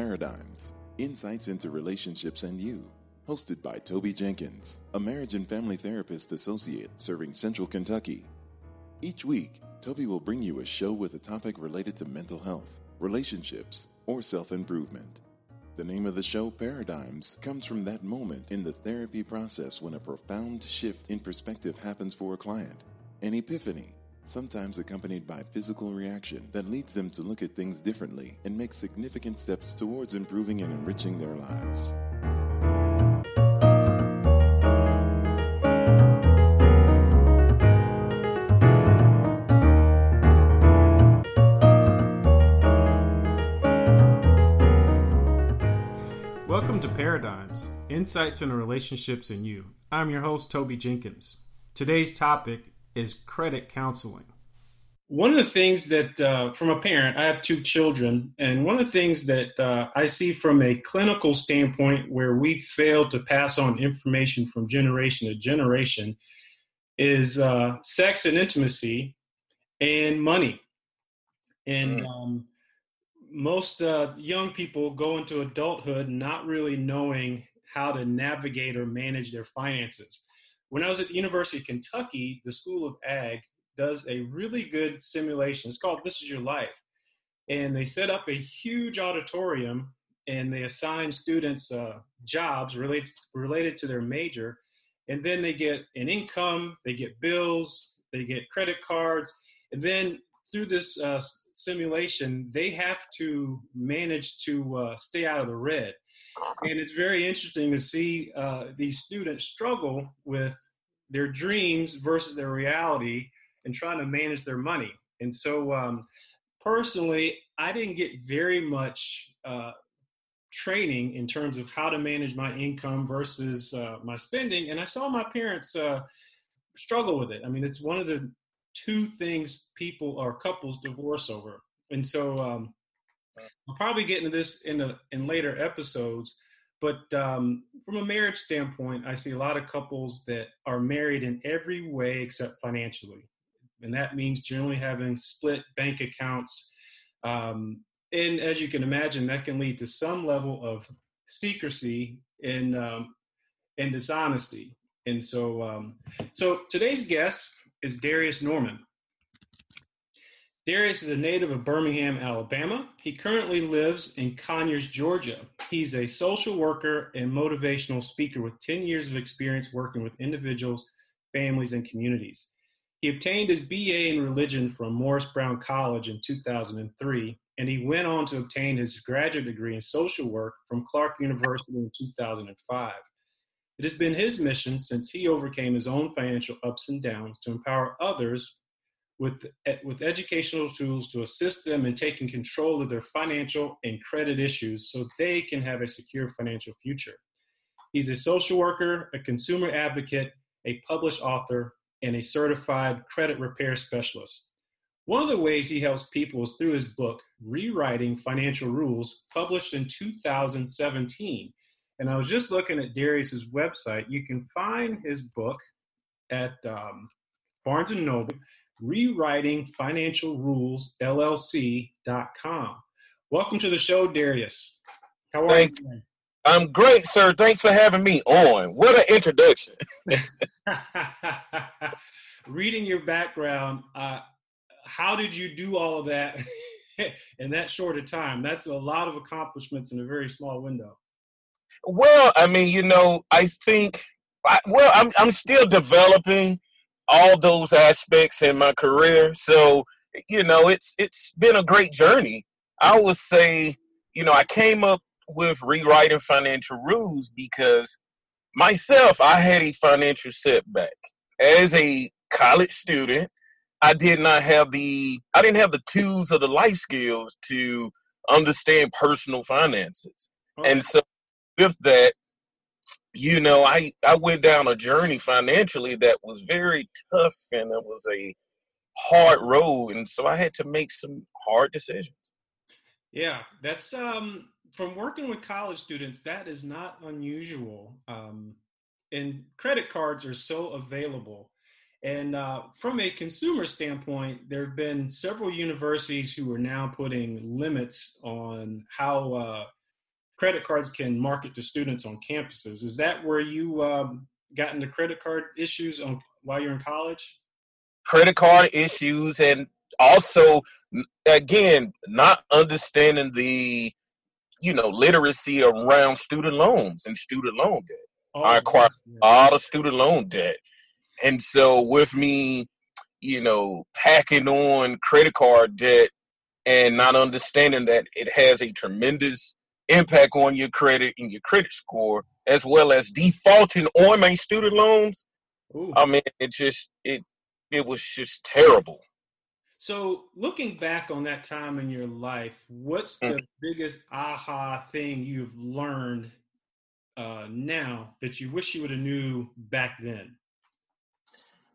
Paradigms Insights into Relationships and You, hosted by Toby Jenkins, a marriage and family therapist associate serving Central Kentucky. Each week, Toby will bring you a show with a topic related to mental health, relationships, or self improvement. The name of the show, Paradigms, comes from that moment in the therapy process when a profound shift in perspective happens for a client, an epiphany sometimes accompanied by physical reaction that leads them to look at things differently and make significant steps towards improving and enriching their lives. Welcome to Paradigms Insights into Relationships and You. I'm your host, Toby Jenkins. Today's topic is credit counseling. One of the things that, uh, from a parent, I have two children, and one of the things that uh, I see from a clinical standpoint where we fail to pass on information from generation to generation is uh, sex and intimacy and money. And mm. um, most uh, young people go into adulthood not really knowing how to navigate or manage their finances when I was at the University of Kentucky, the School of Ag does a really good simulation. It's called This Is Your Life. And they set up a huge auditorium and they assign students uh, jobs related, related to their major. And then they get an income, they get bills, they get credit cards. And then through this uh, simulation, they have to manage to uh, stay out of the red and it's very interesting to see uh, these students struggle with their dreams versus their reality and trying to manage their money. And so, um, personally, I didn't get very much uh, training in terms of how to manage my income versus uh, my spending. And I saw my parents uh, struggle with it. I mean, it's one of the two things people or couples divorce over. And so, um, I'll probably get into this in a, in later episodes. But um, from a marriage standpoint, I see a lot of couples that are married in every way except financially, and that means generally having split bank accounts. Um, and as you can imagine, that can lead to some level of secrecy and um, and dishonesty. And so, um, so today's guest is Darius Norman. Darius is a native of Birmingham, Alabama. He currently lives in Conyers, Georgia. He's a social worker and motivational speaker with 10 years of experience working with individuals, families, and communities. He obtained his BA in religion from Morris Brown College in 2003, and he went on to obtain his graduate degree in social work from Clark University in 2005. It has been his mission since he overcame his own financial ups and downs to empower others with, with educational tools to assist them in taking control of their financial and credit issues so they can have a secure financial future. He's a social worker, a consumer advocate, a published author, and a certified credit repair specialist. One of the ways he helps people is through his book, Rewriting Financial Rules, published in 2017. And I was just looking at Darius's website. You can find his book at um, Barnes and Noble rewriting financial rules llc.com welcome to the show darius. How are Thank you i'm great sir. Thanks for having me on. What an introduction. Reading your background uh, how did you do all of that in that short a time? That's a lot of accomplishments in a very small window. Well i mean you know i think I, well I'm, I'm still developing all those aspects in my career. So, you know, it's it's been a great journey. I would say, you know, I came up with rewriting financial rules because myself, I had a financial setback. As a college student, I did not have the I didn't have the tools or the life skills to understand personal finances. Okay. And so with that, you know, I I went down a journey financially that was very tough and it was a hard road and so I had to make some hard decisions. Yeah, that's um from working with college students that is not unusual. Um and credit cards are so available. And uh, from a consumer standpoint, there have been several universities who are now putting limits on how uh, credit cards can market to students on campuses. Is that where you um, got into credit card issues on while you're in college? Credit card issues, and also again, not understanding the you know literacy around student loans and student loan debt. Oh, I acquired a lot of student loan debt, and so with me, you know, packing on credit card debt and not understanding that it has a tremendous impact on your credit and your credit score, as well as defaulting on my student loans. Ooh. I mean, it just it it was just terrible. So, looking back on that time in your life, what's the mm. biggest aha thing you've learned uh, now that you wish you would have knew back then?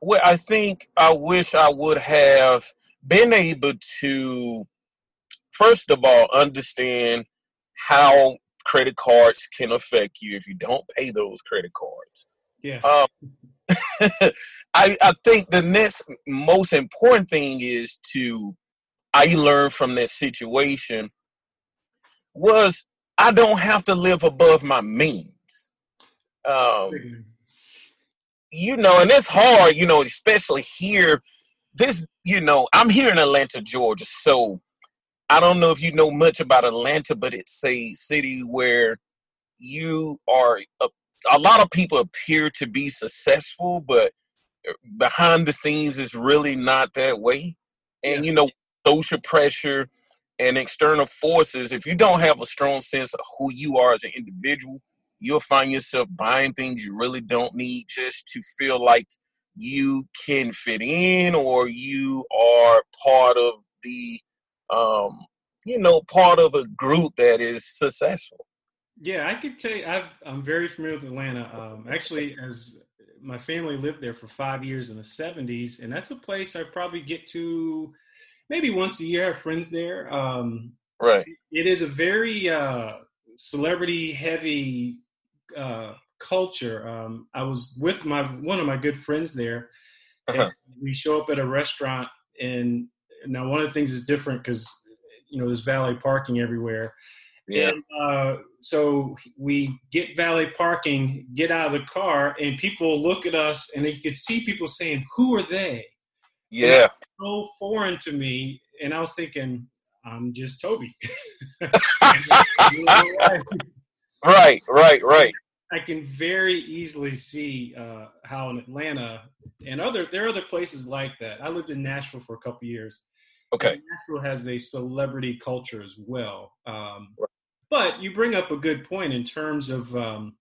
Well, I think I wish I would have been able to, first of all, understand how credit cards can affect you if you don't pay those credit cards. Yeah. Um, I, I think the next most important thing is to I learned from that situation was I don't have to live above my means. Um, you know, and it's hard, you know, especially here. This, you know, I'm here in Atlanta, Georgia, so I don't know if you know much about Atlanta, but it's a city where you are a, a lot of people appear to be successful, but uh, behind the scenes is really not that way. And yeah. you know, social pressure and external forces, if you don't have a strong sense of who you are as an individual, you'll find yourself buying things you really don't need just to feel like you can fit in or you are part of the um you know part of a group that is successful yeah, I could tell you, i am very familiar with Atlanta. Um, actually, as my family lived there for five years in the 70s, and that's a place I probably get to maybe once a year. I have friends there. Um, right. It is a very uh, celebrity heavy uh, culture. Um, I was with my one of my good friends there. Uh-huh. we show up at a restaurant, and now one of the things is different because you know there's valet parking everywhere yeah. And uh, so we get valet parking, get out of the car, and people look at us, and you could see people saying, "Who are they?" Yeah. So foreign to me, and I was thinking, I'm just Toby. right, right, right. I can very easily see uh, how in Atlanta and other there are other places like that. I lived in Nashville for a couple years. Okay. Nashville has a celebrity culture as well. Um, right. But you bring up a good point in terms of um,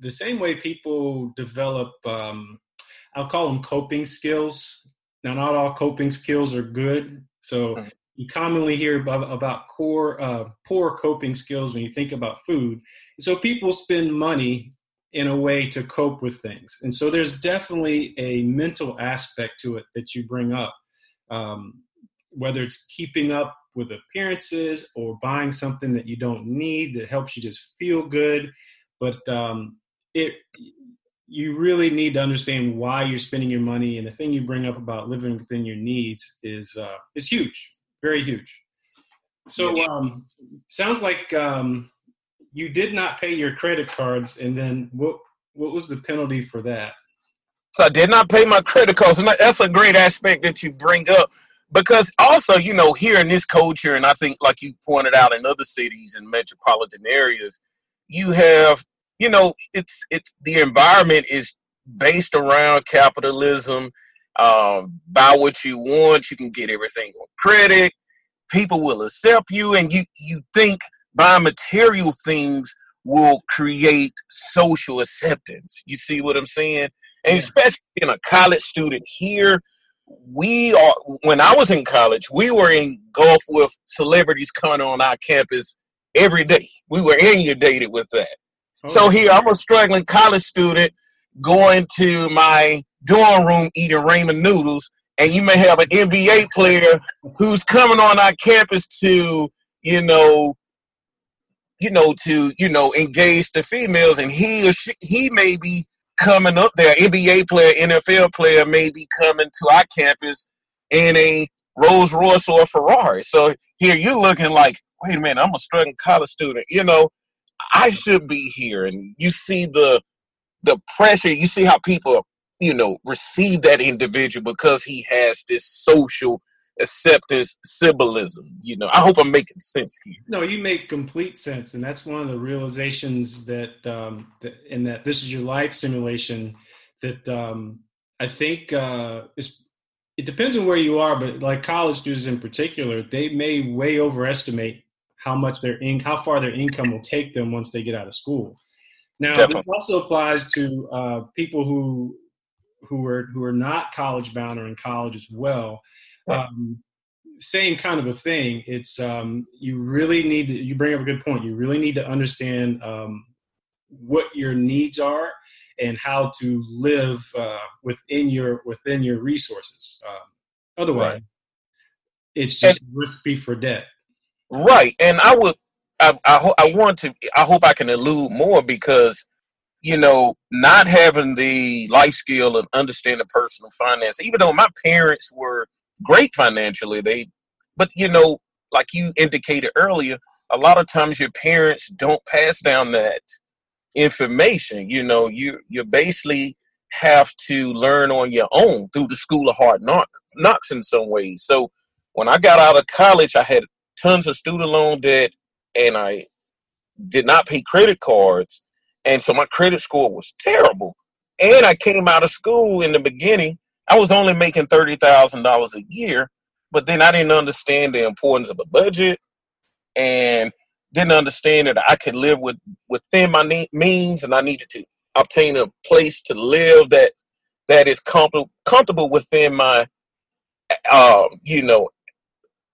the same way people develop, um, I'll call them coping skills. Now, not all coping skills are good. So mm-hmm. you commonly hear about, about core, uh, poor coping skills when you think about food. So people spend money in a way to cope with things. And so there's definitely a mental aspect to it that you bring up. Um, whether it's keeping up with appearances or buying something that you don't need that helps you just feel good. But um, it you really need to understand why you're spending your money, and the thing you bring up about living within your needs is uh, is huge, very huge. So um, sounds like um, you did not pay your credit cards, and then what what was the penalty for that? So I did not pay my credit cards, and that's a great aspect that you bring up because also you know here in this culture and i think like you pointed out in other cities and metropolitan areas you have you know it's it's the environment is based around capitalism um, buy what you want you can get everything on credit people will accept you and you you think buying material things will create social acceptance you see what i'm saying and yeah. especially in a college student here we are when I was in college, we were in golf with celebrities coming on our campus every day. We were inundated with that. Oh. So here I'm a struggling college student going to my dorm room eating ramen noodles, and you may have an NBA player who's coming on our campus to, you know, you know, to you know engage the females, and he or she, he may be coming up there, NBA player, NFL player may be coming to our campus in a Rolls Royce or a Ferrari. So here you're looking like, wait a minute, I'm a struggling college student, you know. I should be here. And you see the the pressure, you see how people, you know, receive that individual because he has this social acceptance symbolism. You know, I hope I'm making sense here. No, you make complete sense, and that's one of the realizations that, um, that in that this is your life simulation. That um, I think uh, is it depends on where you are, but like college students in particular, they may way overestimate how much their in how far their income will take them once they get out of school. Now, Definitely. this also applies to uh, people who who are who are not college bound or in college as well. Um, same kind of a thing. It's um, you really need to. You bring up a good point. You really need to understand um, what your needs are and how to live uh, within your within your resources. Um, otherwise, right. it's just and, recipe for debt. Right, and I would. I, I, I want to. I hope I can allude more because you know, not having the life skill and understanding personal finance, even though my parents were great financially. They, but you know, like you indicated earlier, a lot of times your parents don't pass down that information. You know, you you basically have to learn on your own through the school of hard knocks, knocks in some ways. So when I got out of college, I had tons of student loan debt, and I did not pay credit cards, and so my credit score was terrible. And I came out of school in the beginning I was only making thirty thousand dollars a year, but then I didn't understand the importance of a budget, and didn't understand that I could live with within my means, and I needed to obtain a place to live that that is comfortable comfortable within my, uh, you know,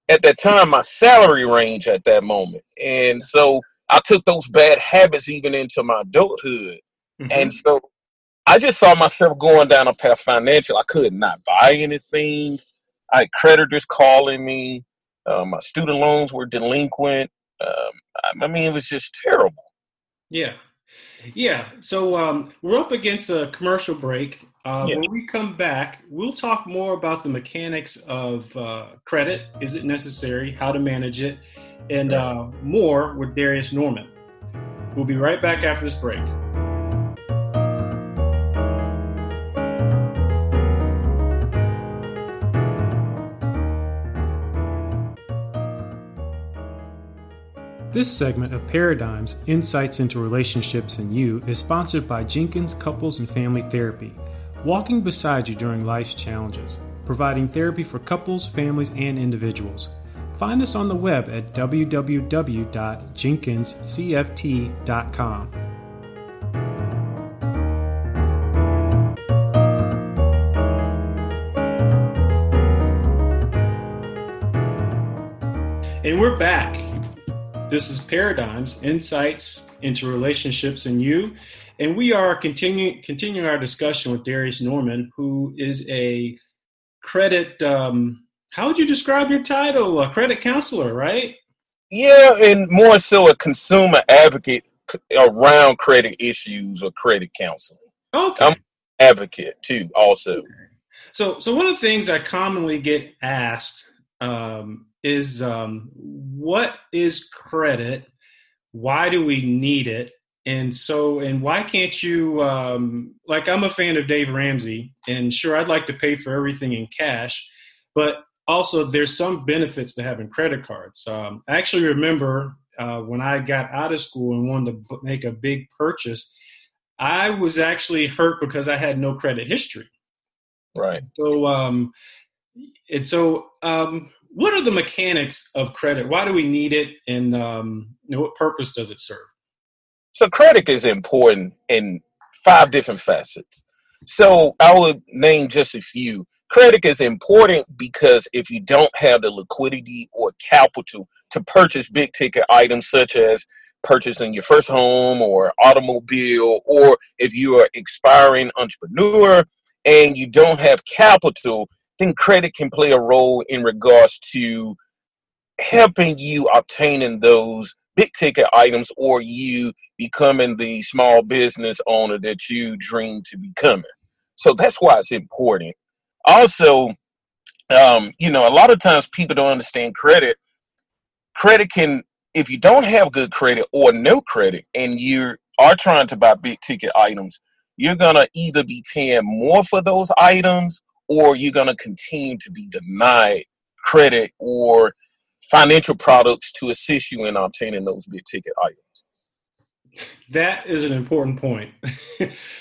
at that time my salary range at that moment, and so I took those bad habits even into my adulthood, mm-hmm. and so I just saw myself going down a path financial. I could not buy anything. I had creditors calling me. Uh, my student loans were delinquent. Um, I mean, it was just terrible. Yeah. Yeah. So um, we're up against a commercial break. Uh, yeah. When we come back, we'll talk more about the mechanics of uh, credit. Is it necessary? How to manage it? And uh, more with Darius Norman. We'll be right back after this break. This segment of Paradigms Insights into Relationships and You is sponsored by Jenkins Couples and Family Therapy, walking beside you during life's challenges, providing therapy for couples, families, and individuals. Find us on the web at www.jenkinscft.com. And we're back. This is Paradigms Insights into Relationships and You. And we are continuing continuing our discussion with Darius Norman, who is a credit. Um, how would you describe your title? A credit counselor, right? Yeah, and more so a consumer advocate around credit issues or credit counseling. Okay. I'm an advocate too, also. Okay. So, so one of the things I commonly get asked um, is um, what is credit? Why do we need it? And so, and why can't you, um, like, I'm a fan of Dave Ramsey, and sure, I'd like to pay for everything in cash, but also there's some benefits to having credit cards. Um, I actually remember uh, when I got out of school and wanted to make a big purchase, I was actually hurt because I had no credit history. Right. So, um, and so, um, what are the mechanics of credit? Why do we need it, and um, you know, what purpose does it serve? So credit is important in five different facets. So I would name just a few. Credit is important because if you don't have the liquidity or capital to purchase big ticket items such as purchasing your first home or automobile, or if you are expiring entrepreneur and you don't have capital, then credit can play a role in regards to helping you obtaining those big ticket items or you becoming the small business owner that you dream to becoming. So that's why it's important. Also, um, you know, a lot of times people don't understand credit. Credit can if you don't have good credit or no credit and you are trying to buy big ticket items, you're going to either be paying more for those items or you're going to continue to be denied credit or financial products to assist you in obtaining those big ticket items. That is an important point.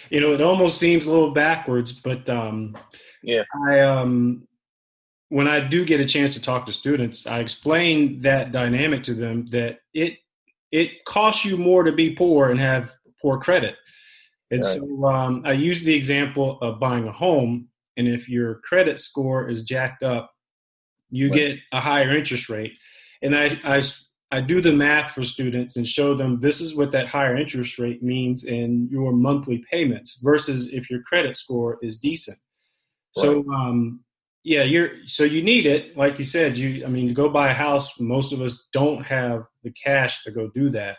you know, it almost seems a little backwards, but um, yeah, I um, when I do get a chance to talk to students, I explain that dynamic to them that it it costs you more to be poor and have poor credit. And right. so um, I use the example of buying a home, and if your credit score is jacked up, you right. get a higher interest rate. And I, I I do the math for students and show them this is what that higher interest rate means in your monthly payments versus if your credit score is decent. Right. So um, yeah, you're so you need it. Like you said, you I mean, to go buy a house, most of us don't have the cash to go do that.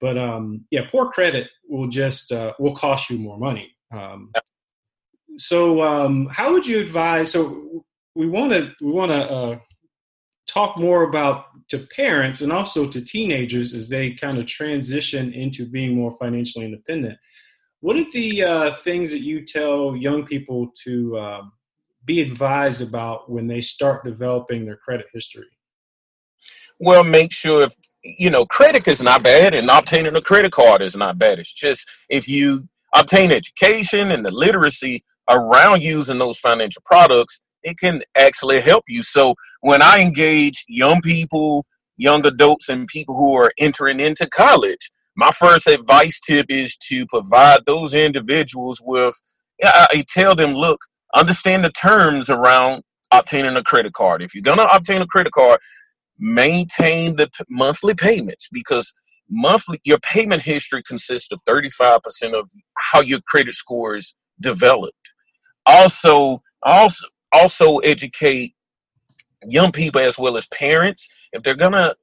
But um, yeah, poor credit will just uh, will cost you more money. Um, so um, how would you advise? So we want to we want to uh, talk more about to parents and also to teenagers as they kind of transition into being more financially independent. What are the uh, things that you tell young people to um, be advised about when they start developing their credit history? Well, make sure if you know credit is not bad, and obtaining a credit card is not bad. It's just if you obtain education and the literacy around using those financial products, it can actually help you. So when I engage young people, young adults, and people who are entering into college, my first advice tip is to provide those individuals with. I tell them, look, understand the terms around obtaining a credit card. If you're going to obtain a credit card, maintain the p- monthly payments because monthly your payment history consists of 35% of how your credit score is developed. Also, also also educate young people as well as parents if they're to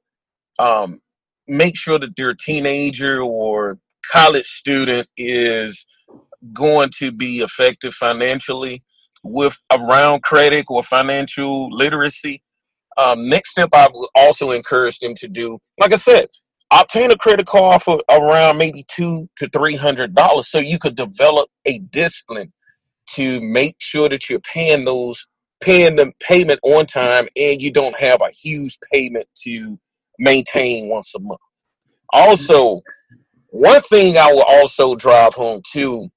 um, make sure that their teenager or college student is going to be effective financially with around credit or financial literacy. Um, next step, I would also encourage them to do, like I said, obtain a credit card for around maybe two to three hundred dollars, so you could develop a discipline to make sure that you're paying those paying the payment on time and you don't have a huge payment to maintain once a month. Also, one thing I will also drive home too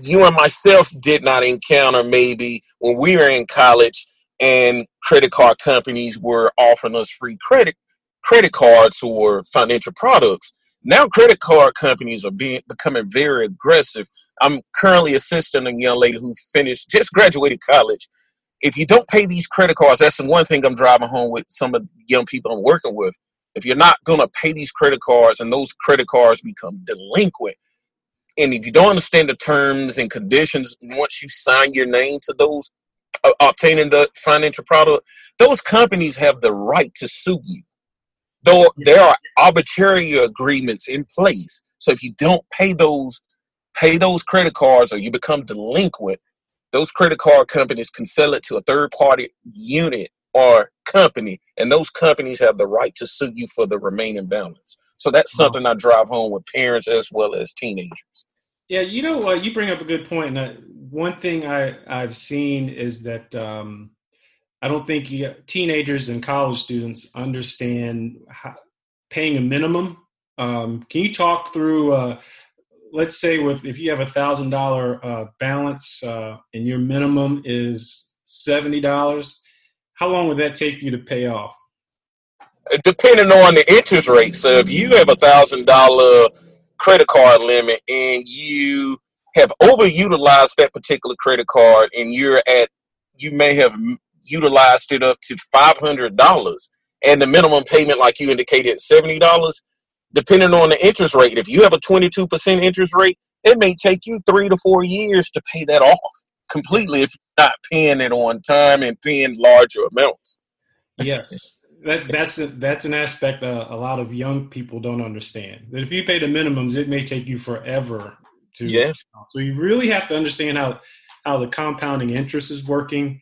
you and myself did not encounter maybe when we were in college and credit card companies were offering us free credit credit cards or financial products. Now credit card companies are being becoming very aggressive. I'm currently assisting a young lady who finished just graduated college. If you don't pay these credit cards, that's the one thing I'm driving home with some of the young people I'm working with. If you're not going to pay these credit cards and those credit cards become delinquent, and if you don't understand the terms and conditions, once you sign your name to those uh, obtaining the financial product, those companies have the right to sue you. Though there are arbitrary agreements in place. So if you don't pay those pay those credit cards or you become delinquent, those credit card companies can sell it to a third party unit or company, and those companies have the right to sue you for the remaining balance. So that's something I drive home with parents as well as teenagers. Yeah, you know what? You bring up a good point. And one thing I, I've seen is that um, I don't think teenagers and college students understand how, paying a minimum. Um, can you talk through, uh, let's say, with if you have a thousand dollar uh, balance uh, and your minimum is seventy dollars, how long would that take you to pay off? depending on the interest rate. So if you have a thousand dollar credit card limit and you have overutilized that particular credit card and you're at you may have utilized it up to five hundred dollars and the minimum payment like you indicated seventy dollars depending on the interest rate if you have a 22% interest rate it may take you three to four years to pay that off completely if you're not paying it on time and paying larger amounts yes that, that's a, that's an aspect uh, a lot of young people don't understand. That if you pay the minimums, it may take you forever to. Yeah. So you really have to understand how how the compounding interest is working,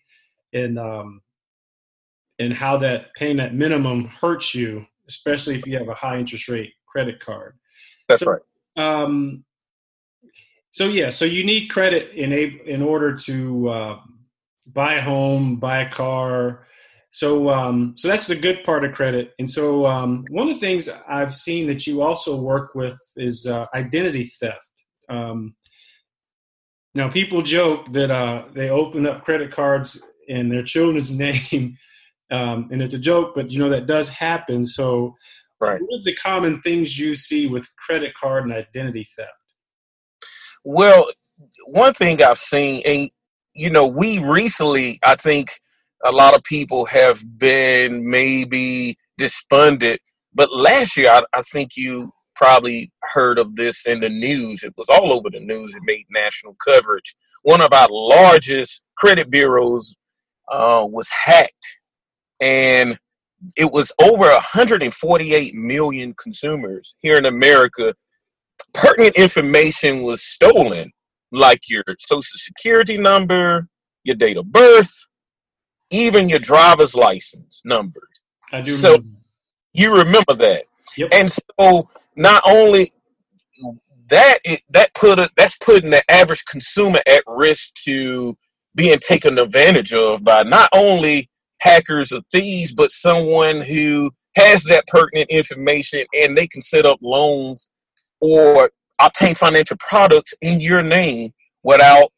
and um, and how that paying that minimum hurts you. especially if you have a high interest rate credit card. That's so, right. Um, so yeah, so you need credit in a, in order to uh, buy a home, buy a car. So um, so that's the good part of credit. And so um, one of the things I've seen that you also work with is uh, identity theft. Um, now people joke that uh, they open up credit cards in their children's name, um, and it's a joke, but you know that does happen. So right. what are the common things you see with credit card and identity theft? Well, one thing I've seen, and you know, we recently, I think a lot of people have been maybe despondent, but last year, I, I think you probably heard of this in the news. It was all over the news. It made national coverage. One of our largest credit bureaus uh, was hacked, and it was over 148 million consumers here in America. Pertinent information was stolen like your social security number, your date of birth, even your driver's license number. I do. So remember. you remember that, yep. and so not only that, it, that put a, that's putting the average consumer at risk to being taken advantage of by not only hackers or thieves, but someone who has that pertinent information and they can set up loans or obtain financial products in your name without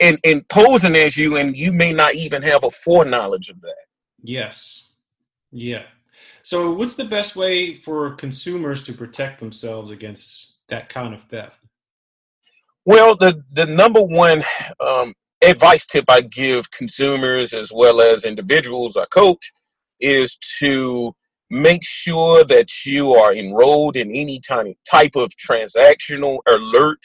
and imposing as you and you may not even have a foreknowledge of that. Yes. Yeah. So what's the best way for consumers to protect themselves against that kind of theft? Well the the number one um, advice tip i give consumers as well as individuals i coach is to make sure that you are enrolled in any type of transactional alert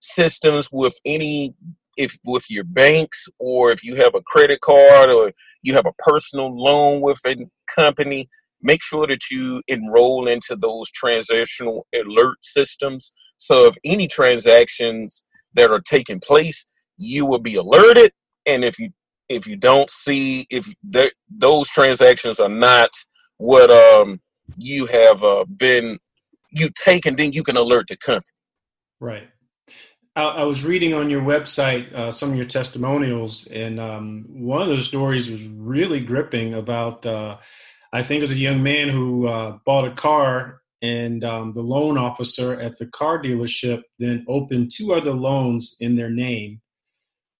systems with any if with your banks or if you have a credit card or you have a personal loan with a company make sure that you enroll into those transactional alert systems. So if any transactions that are taking place you will be alerted and if you if you don't see if those transactions are not what um you have uh, been you take and then you can alert the company. Right. I, I was reading on your website uh, some of your testimonials and um, one of those stories was really gripping about uh, i think it was a young man who uh, bought a car and um, the loan officer at the car dealership then opened two other loans in their name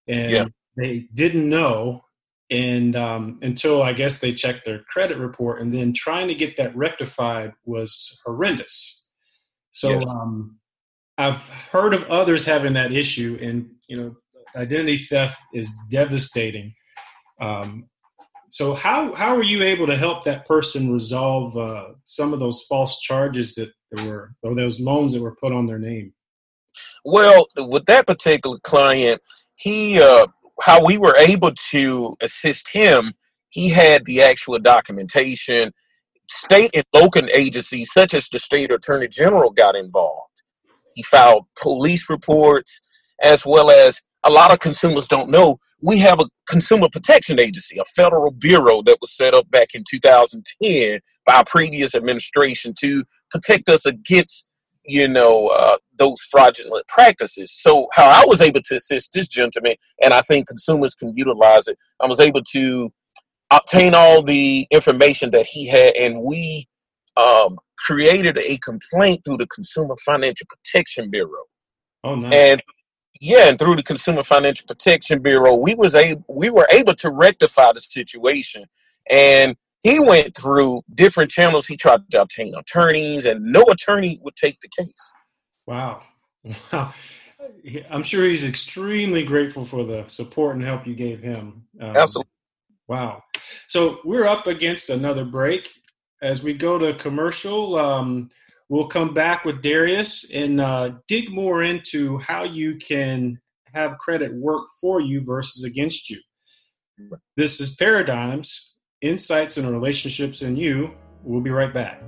and yeah. they didn't know and um, until I guess they checked their credit report, and then trying to get that rectified was horrendous. So yes. um, I've heard of others having that issue, and you know, identity theft is devastating. Um, so how how were you able to help that person resolve uh, some of those false charges that there were, or those loans that were put on their name? Well, with that particular client, he uh, how we were able to assist him, he had the actual documentation. State and local agencies, such as the state attorney general, got involved. He filed police reports, as well as a lot of consumers don't know. We have a consumer protection agency, a federal bureau that was set up back in 2010 by a previous administration to protect us against you know, uh, those fraudulent practices. So, how I was able to assist this gentleman, and I think consumers can utilize it, I was able to obtain all the information that he had, and we um, created a complaint through the Consumer Financial Protection Bureau. Oh, nice. And yeah, and through the Consumer Financial Protection Bureau, we was able we were able to rectify the situation, and he went through different channels. He tried to obtain attorneys, and no attorney would take the case. Wow. Wow. I'm sure he's extremely grateful for the support and help you gave him. Um, Absolutely. Wow. So we're up against another break. As we go to commercial, um, we'll come back with Darius and uh, dig more into how you can have credit work for you versus against you. This is Paradigms Insights and Relationships in You. We'll be right back.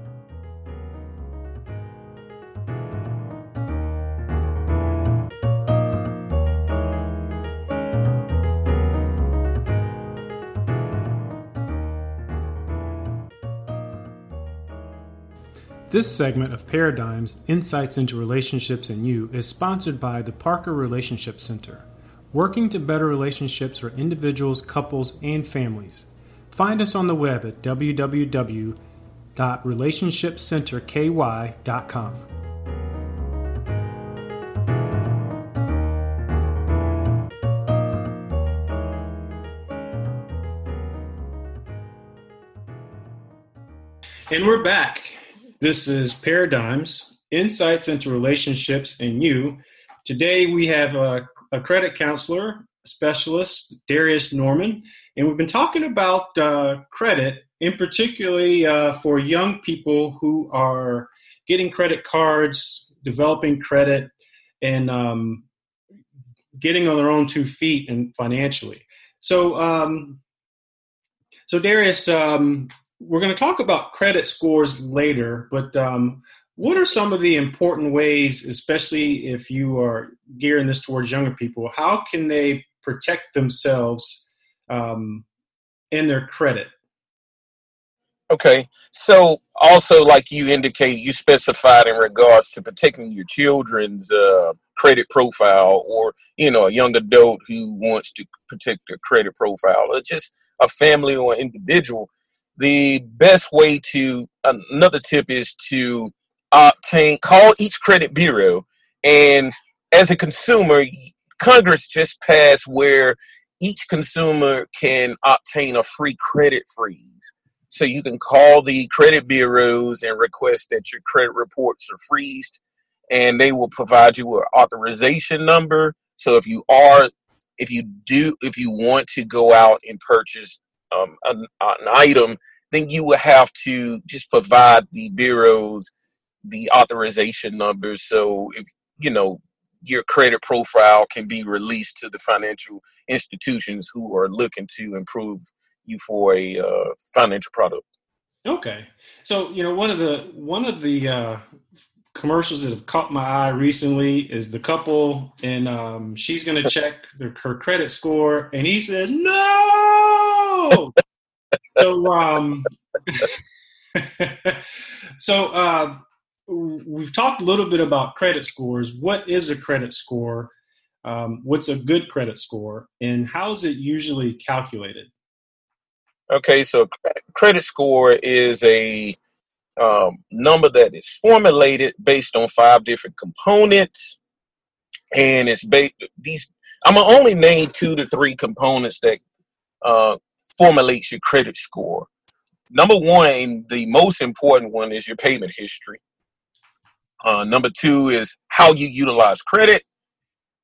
This segment of Paradigms Insights into Relationships and You is sponsored by the Parker Relationship Center, working to better relationships for individuals, couples, and families. Find us on the web at www.relationshipcenterky.com. And we're back. This is Paradigms Insights into Relationships and You. Today we have a, a credit counselor specialist, Darius Norman, and we've been talking about uh, credit, in particularly uh, for young people who are getting credit cards, developing credit, and um, getting on their own two feet and financially. So, um, so Darius, um, we're going to talk about credit scores later, but um, what are some of the important ways, especially if you are gearing this towards younger people, how can they protect themselves um, in their credit? Okay. So also, like you indicate, you specified in regards to protecting your children's uh, credit profile, or you know, a young adult who wants to protect their credit profile, or just a family or individual the best way to another tip is to obtain call each credit bureau and as a consumer congress just passed where each consumer can obtain a free credit freeze so you can call the credit bureaus and request that your credit reports are freezed and they will provide you an authorization number so if you are if you do if you want to go out and purchase um, an, an item then you will have to just provide the bureaus the authorization numbers. So if you know your credit profile can be released to the financial institutions who are looking to improve you for a uh, financial product. Okay, so you know one of the one of the uh, commercials that have caught my eye recently is the couple, and um, she's going to check their, her credit score, and he says no. so um, so uh, we've talked a little bit about credit scores. What is a credit score? Um, what's a good credit score, and how is it usually calculated? Okay, so credit score is a um, number that is formulated based on five different components, and it's based these. I'm gonna only name two to three components that uh, formulates your credit score. Number one, the most important one is your payment history. Uh, number two is how you utilize credit.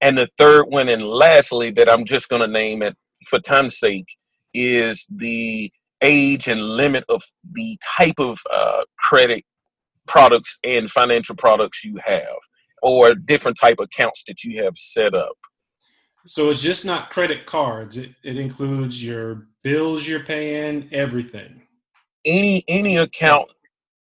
And the third one, and lastly, that I'm just going to name it for time's sake, is the age and limit of the type of uh, credit products and financial products you have, or different type of accounts that you have set up. So it's just not credit cards. It, it includes your bills you're paying, everything. Any any account,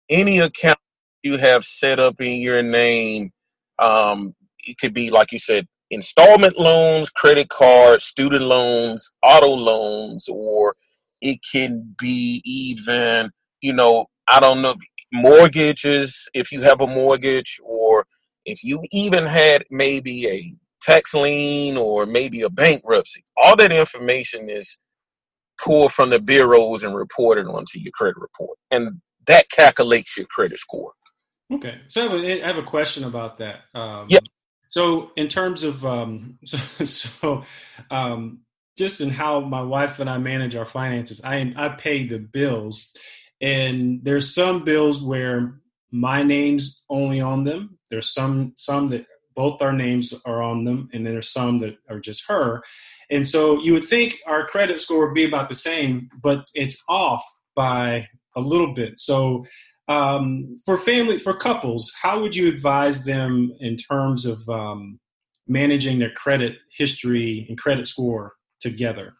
any account you have set up in your name, um, it could be like you said, installment loans, credit cards, student loans, auto loans, or it can be even, you know, I don't know, mortgages if you have a mortgage, or if you even had maybe a tax lien or maybe a bankruptcy. All that information is pulled from the bureaus and reported onto your credit report. And that calculates your credit score. Okay. So I have a, I have a question about that. Um, yeah. So in terms of, um, so, so um, just in how my wife and I manage our finances, I, I pay the bills and there's some bills where my name's only on them. There's some, some that both our names are on them, and then there's some that are just her. And so you would think our credit score would be about the same, but it's off by a little bit. So um, for family, for couples, how would you advise them in terms of um, managing their credit history and credit score together?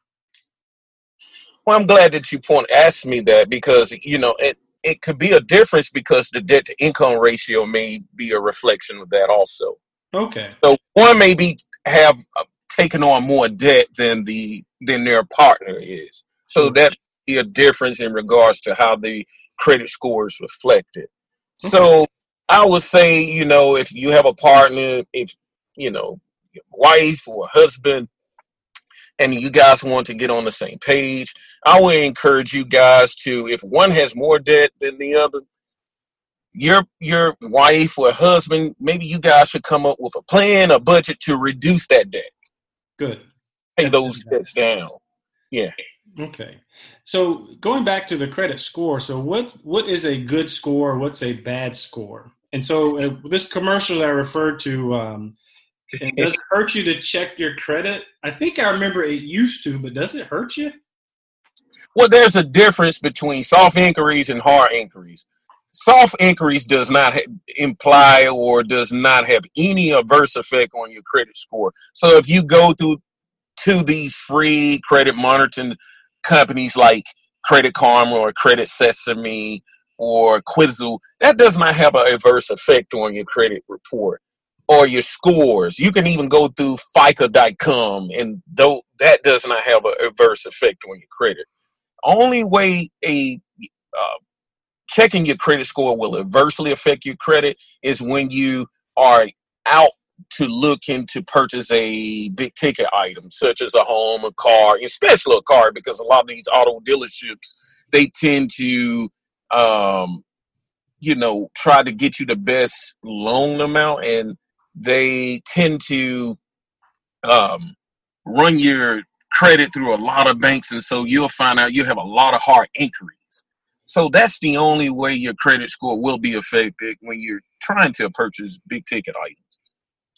Well, I'm glad that you point asked me that because you know it it could be a difference because the debt to income ratio may be a reflection of that also. Okay. So one may be have uh, taken on more debt than the than their partner is. So that be a difference in regards to how the credit score is reflected. So mm-hmm. I would say, you know, if you have a partner, if you know, wife or husband, and you guys want to get on the same page, I would encourage you guys to, if one has more debt than the other, your your wife or husband, maybe you guys should come up with a plan, a budget to reduce that debt. Good. Pay those debts down. Yeah. Okay. So going back to the credit score, so what what is a good score? What's a bad score? And so uh, this commercial that I referred to, um, it does it hurt you to check your credit. I think I remember it used to, but does it hurt you? Well, there's a difference between soft inquiries and hard inquiries. Soft inquiries does not ha- imply or does not have any adverse effect on your credit score. So if you go through to these free credit monitoring companies like Credit Karma or Credit Sesame or Quizzle, that does not have an adverse effect on your credit report or your scores. You can even go through FICO.com, and though that does not have an adverse effect on your credit. Only way a uh, checking your credit score will adversely affect your credit is when you are out to look into purchase a big ticket item such as a home, a car, especially a car, because a lot of these auto dealerships they tend to um, you know try to get you the best loan amount and they tend to um, run your credit through a lot of banks and so you'll find out you have a lot of hard inquiries. So that's the only way your credit score will be affected when you're trying to purchase big ticket items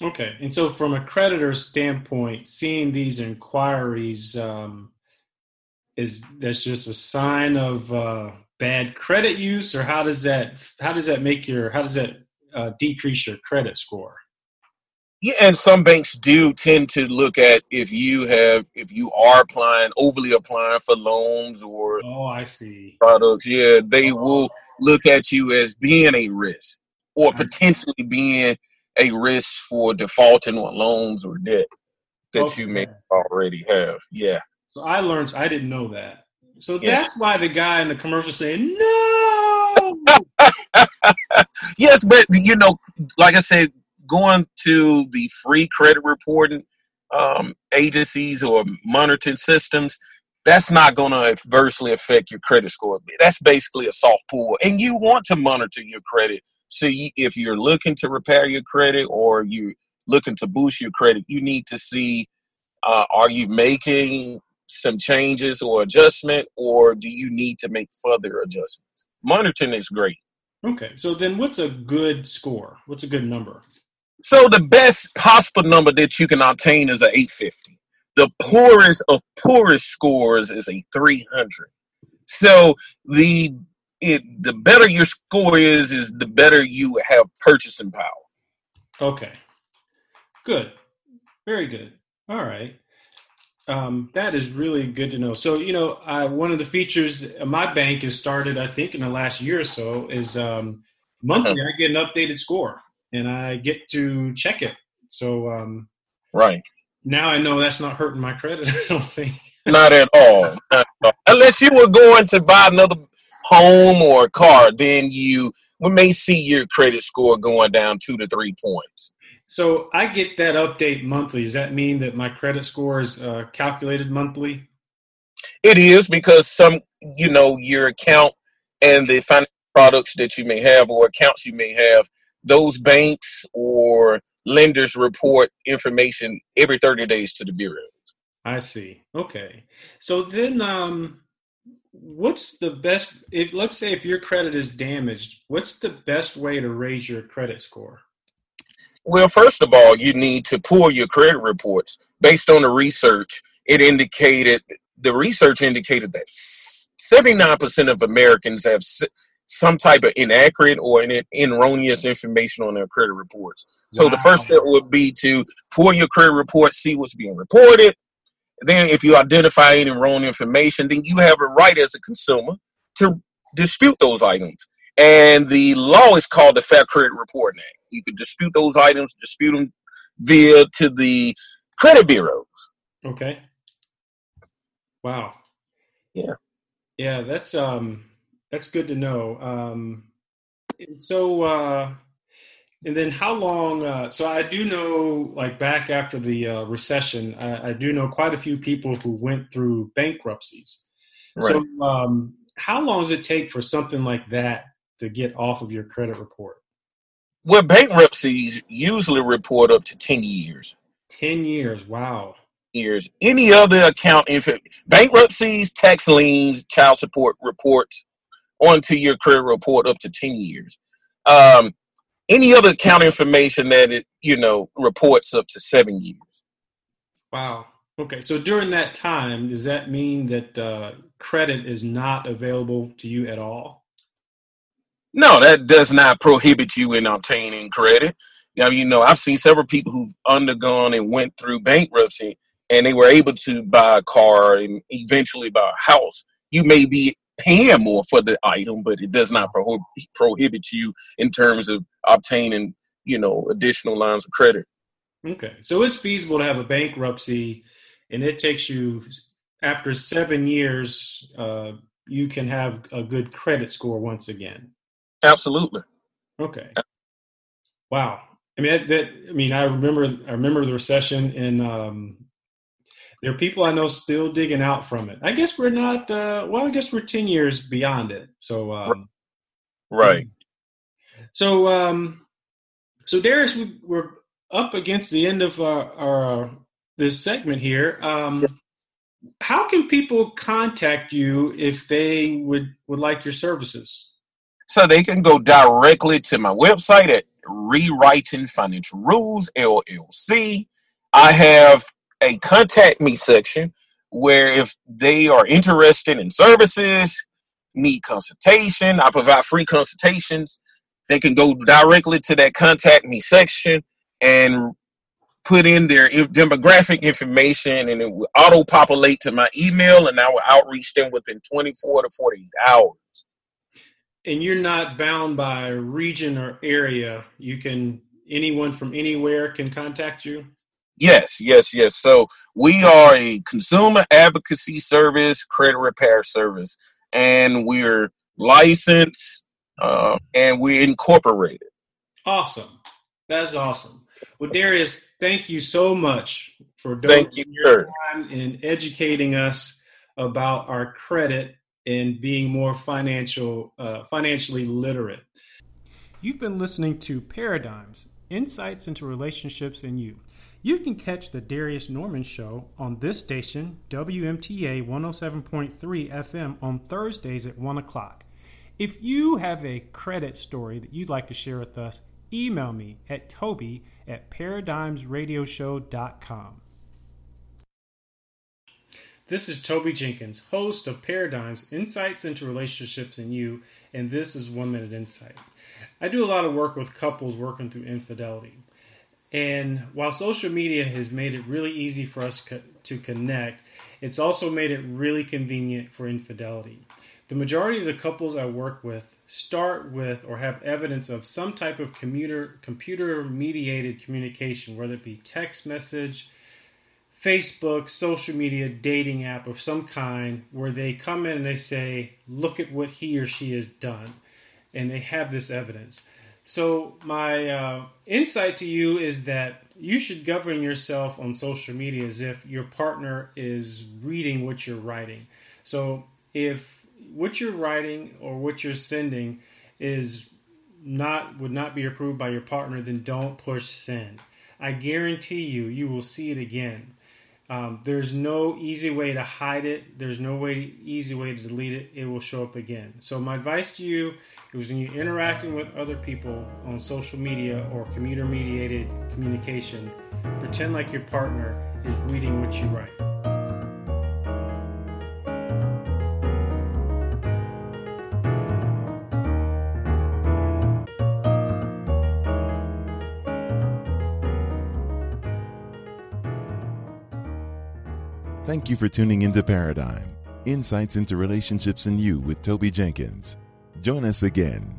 Okay, and so from a creditor standpoint, seeing these inquiries um, is that's just a sign of uh, bad credit use, or how does that how does that make your how does that uh, decrease your credit score? Yeah, and some banks do tend to look at if you have if you are applying overly applying for loans or oh, I see products. Yeah, they oh. will look at you as being a risk or potentially being a risk for defaulting on loans or debt that okay. you may already have. Yeah. So I learned I didn't know that. So yeah. that's why the guy in the commercial saying no. yes, but you know, like I said, going to the free credit reporting um, agencies or monitoring systems, that's not going to adversely affect your credit score. That's basically a soft pull, and you want to monitor your credit so you, if you're looking to repair your credit or you're looking to boost your credit, you need to see uh, are you making some changes or adjustment, or do you need to make further adjustments? Monitoring is great. Okay, so then what's a good score? What's a good number? So the best hospital number that you can obtain is a 850. The poorest of poorest scores is a 300. So the it the better your score is, is the better you have purchasing power. Okay. Good. Very good. All right. Um, that is really good to know. So, you know, uh, one of the features my bank has started, I think, in the last year or so, is um, monthly I get an updated score and I get to check it. So, um, right now I know that's not hurting my credit. I don't think. Not at all. Not at all. Unless you were going to buy another home or a car, then you we may see your credit score going down two to three points. So I get that update monthly. Does that mean that my credit score is uh, calculated monthly? It is because some, you know, your account and the financial products that you may have or accounts you may have, those banks or lenders report information every 30 days to the bureau. I see. Okay. So then um what's the best if let's say if your credit is damaged what's the best way to raise your credit score? Well first of all you need to pull your credit reports. Based on the research it indicated the research indicated that 79% of americans have some type of inaccurate or erroneous information on their credit reports. So wow. the first step would be to pull your credit report see what's being reported then, if you identify any wrong information, then you have a right as a consumer to dispute those items. And the law is called the Fair Credit Reporting Act. You can dispute those items, dispute them via to the credit bureaus. Okay. Wow. Yeah. Yeah, that's um that's good to know. Um So, uh, and then how long? Uh, so I do know, like back after the uh, recession, I, I, do know quite a few people who went through bankruptcies. Right. So, um, how long does it take for something like that to get off of your credit report? Well, bankruptcies usually report up to 10 years. 10 years, wow. Years. Any other account, info, bankruptcies, tax liens, child support reports onto your credit report up to 10 years. Um, any other account information that it, you know, reports up to seven years. Wow. Okay. So during that time, does that mean that uh, credit is not available to you at all? No, that does not prohibit you in obtaining credit. Now, you know, I've seen several people who've undergone and went through bankruptcy and they were able to buy a car and eventually buy a house. You may be paying more for the item, but it does not pro- prohibit you in terms of obtaining, you know, additional lines of credit. Okay. So it's feasible to have a bankruptcy and it takes you after seven years, uh, you can have a good credit score once again. Absolutely. Okay. Wow. I mean, that, that, I mean, I remember, I remember the recession, and um, there are people I know still digging out from it. I guess we're not. Uh, well, I guess we're ten years beyond it. So, um, right. So, um, so Darius, we, are up against the end of our, our this segment here. Um, how can people contact you if they would would like your services? So they can go directly to my website at Rewriting Financial Rules LLC. I have a contact me section where if they are interested in services, need consultation, I provide free consultations. They can go directly to that contact me section and put in their demographic information and it will auto populate to my email and I will outreach them within 24 to 48 hours and you're not bound by region or area. You can anyone from anywhere can contact you. Yes, yes, yes. So we are a consumer advocacy service, credit repair service, and we're licensed uh, and we're incorporated. Awesome. That's awesome. Well, Darius, thank you so much for donating your sir. time and educating us about our credit and being more financial, uh, financially literate. You've been listening to Paradigms Insights into Relationships and You. You can catch the Darius Norman Show on this station, WMTA 107.3 FM, on Thursdays at 1 o'clock. If you have a credit story that you'd like to share with us, email me at toby at paradigmsradioshow.com. This is Toby Jenkins, host of Paradigms Insights into Relationships and You, and this is One Minute Insight. I do a lot of work with couples working through infidelity. And while social media has made it really easy for us co- to connect, it's also made it really convenient for infidelity. The majority of the couples I work with start with or have evidence of some type of computer computer mediated communication, whether it be text message, Facebook, social media, dating app of some kind where they come in and they say, look at what he or she has done. And they have this evidence. So, my uh, insight to you is that you should govern yourself on social media as if your partner is reading what you're writing. So, if what you're writing or what you're sending is not would not be approved by your partner, then don't push send. I guarantee you, you will see it again. Um, there's no easy way to hide it. There's no way easy way to delete it. It will show up again. So my advice to you is when you're interacting with other people on social media or computer mediated communication, pretend like your partner is reading what you write. Thank you for tuning into Paradigm Insights into Relationships and You with Toby Jenkins. Join us again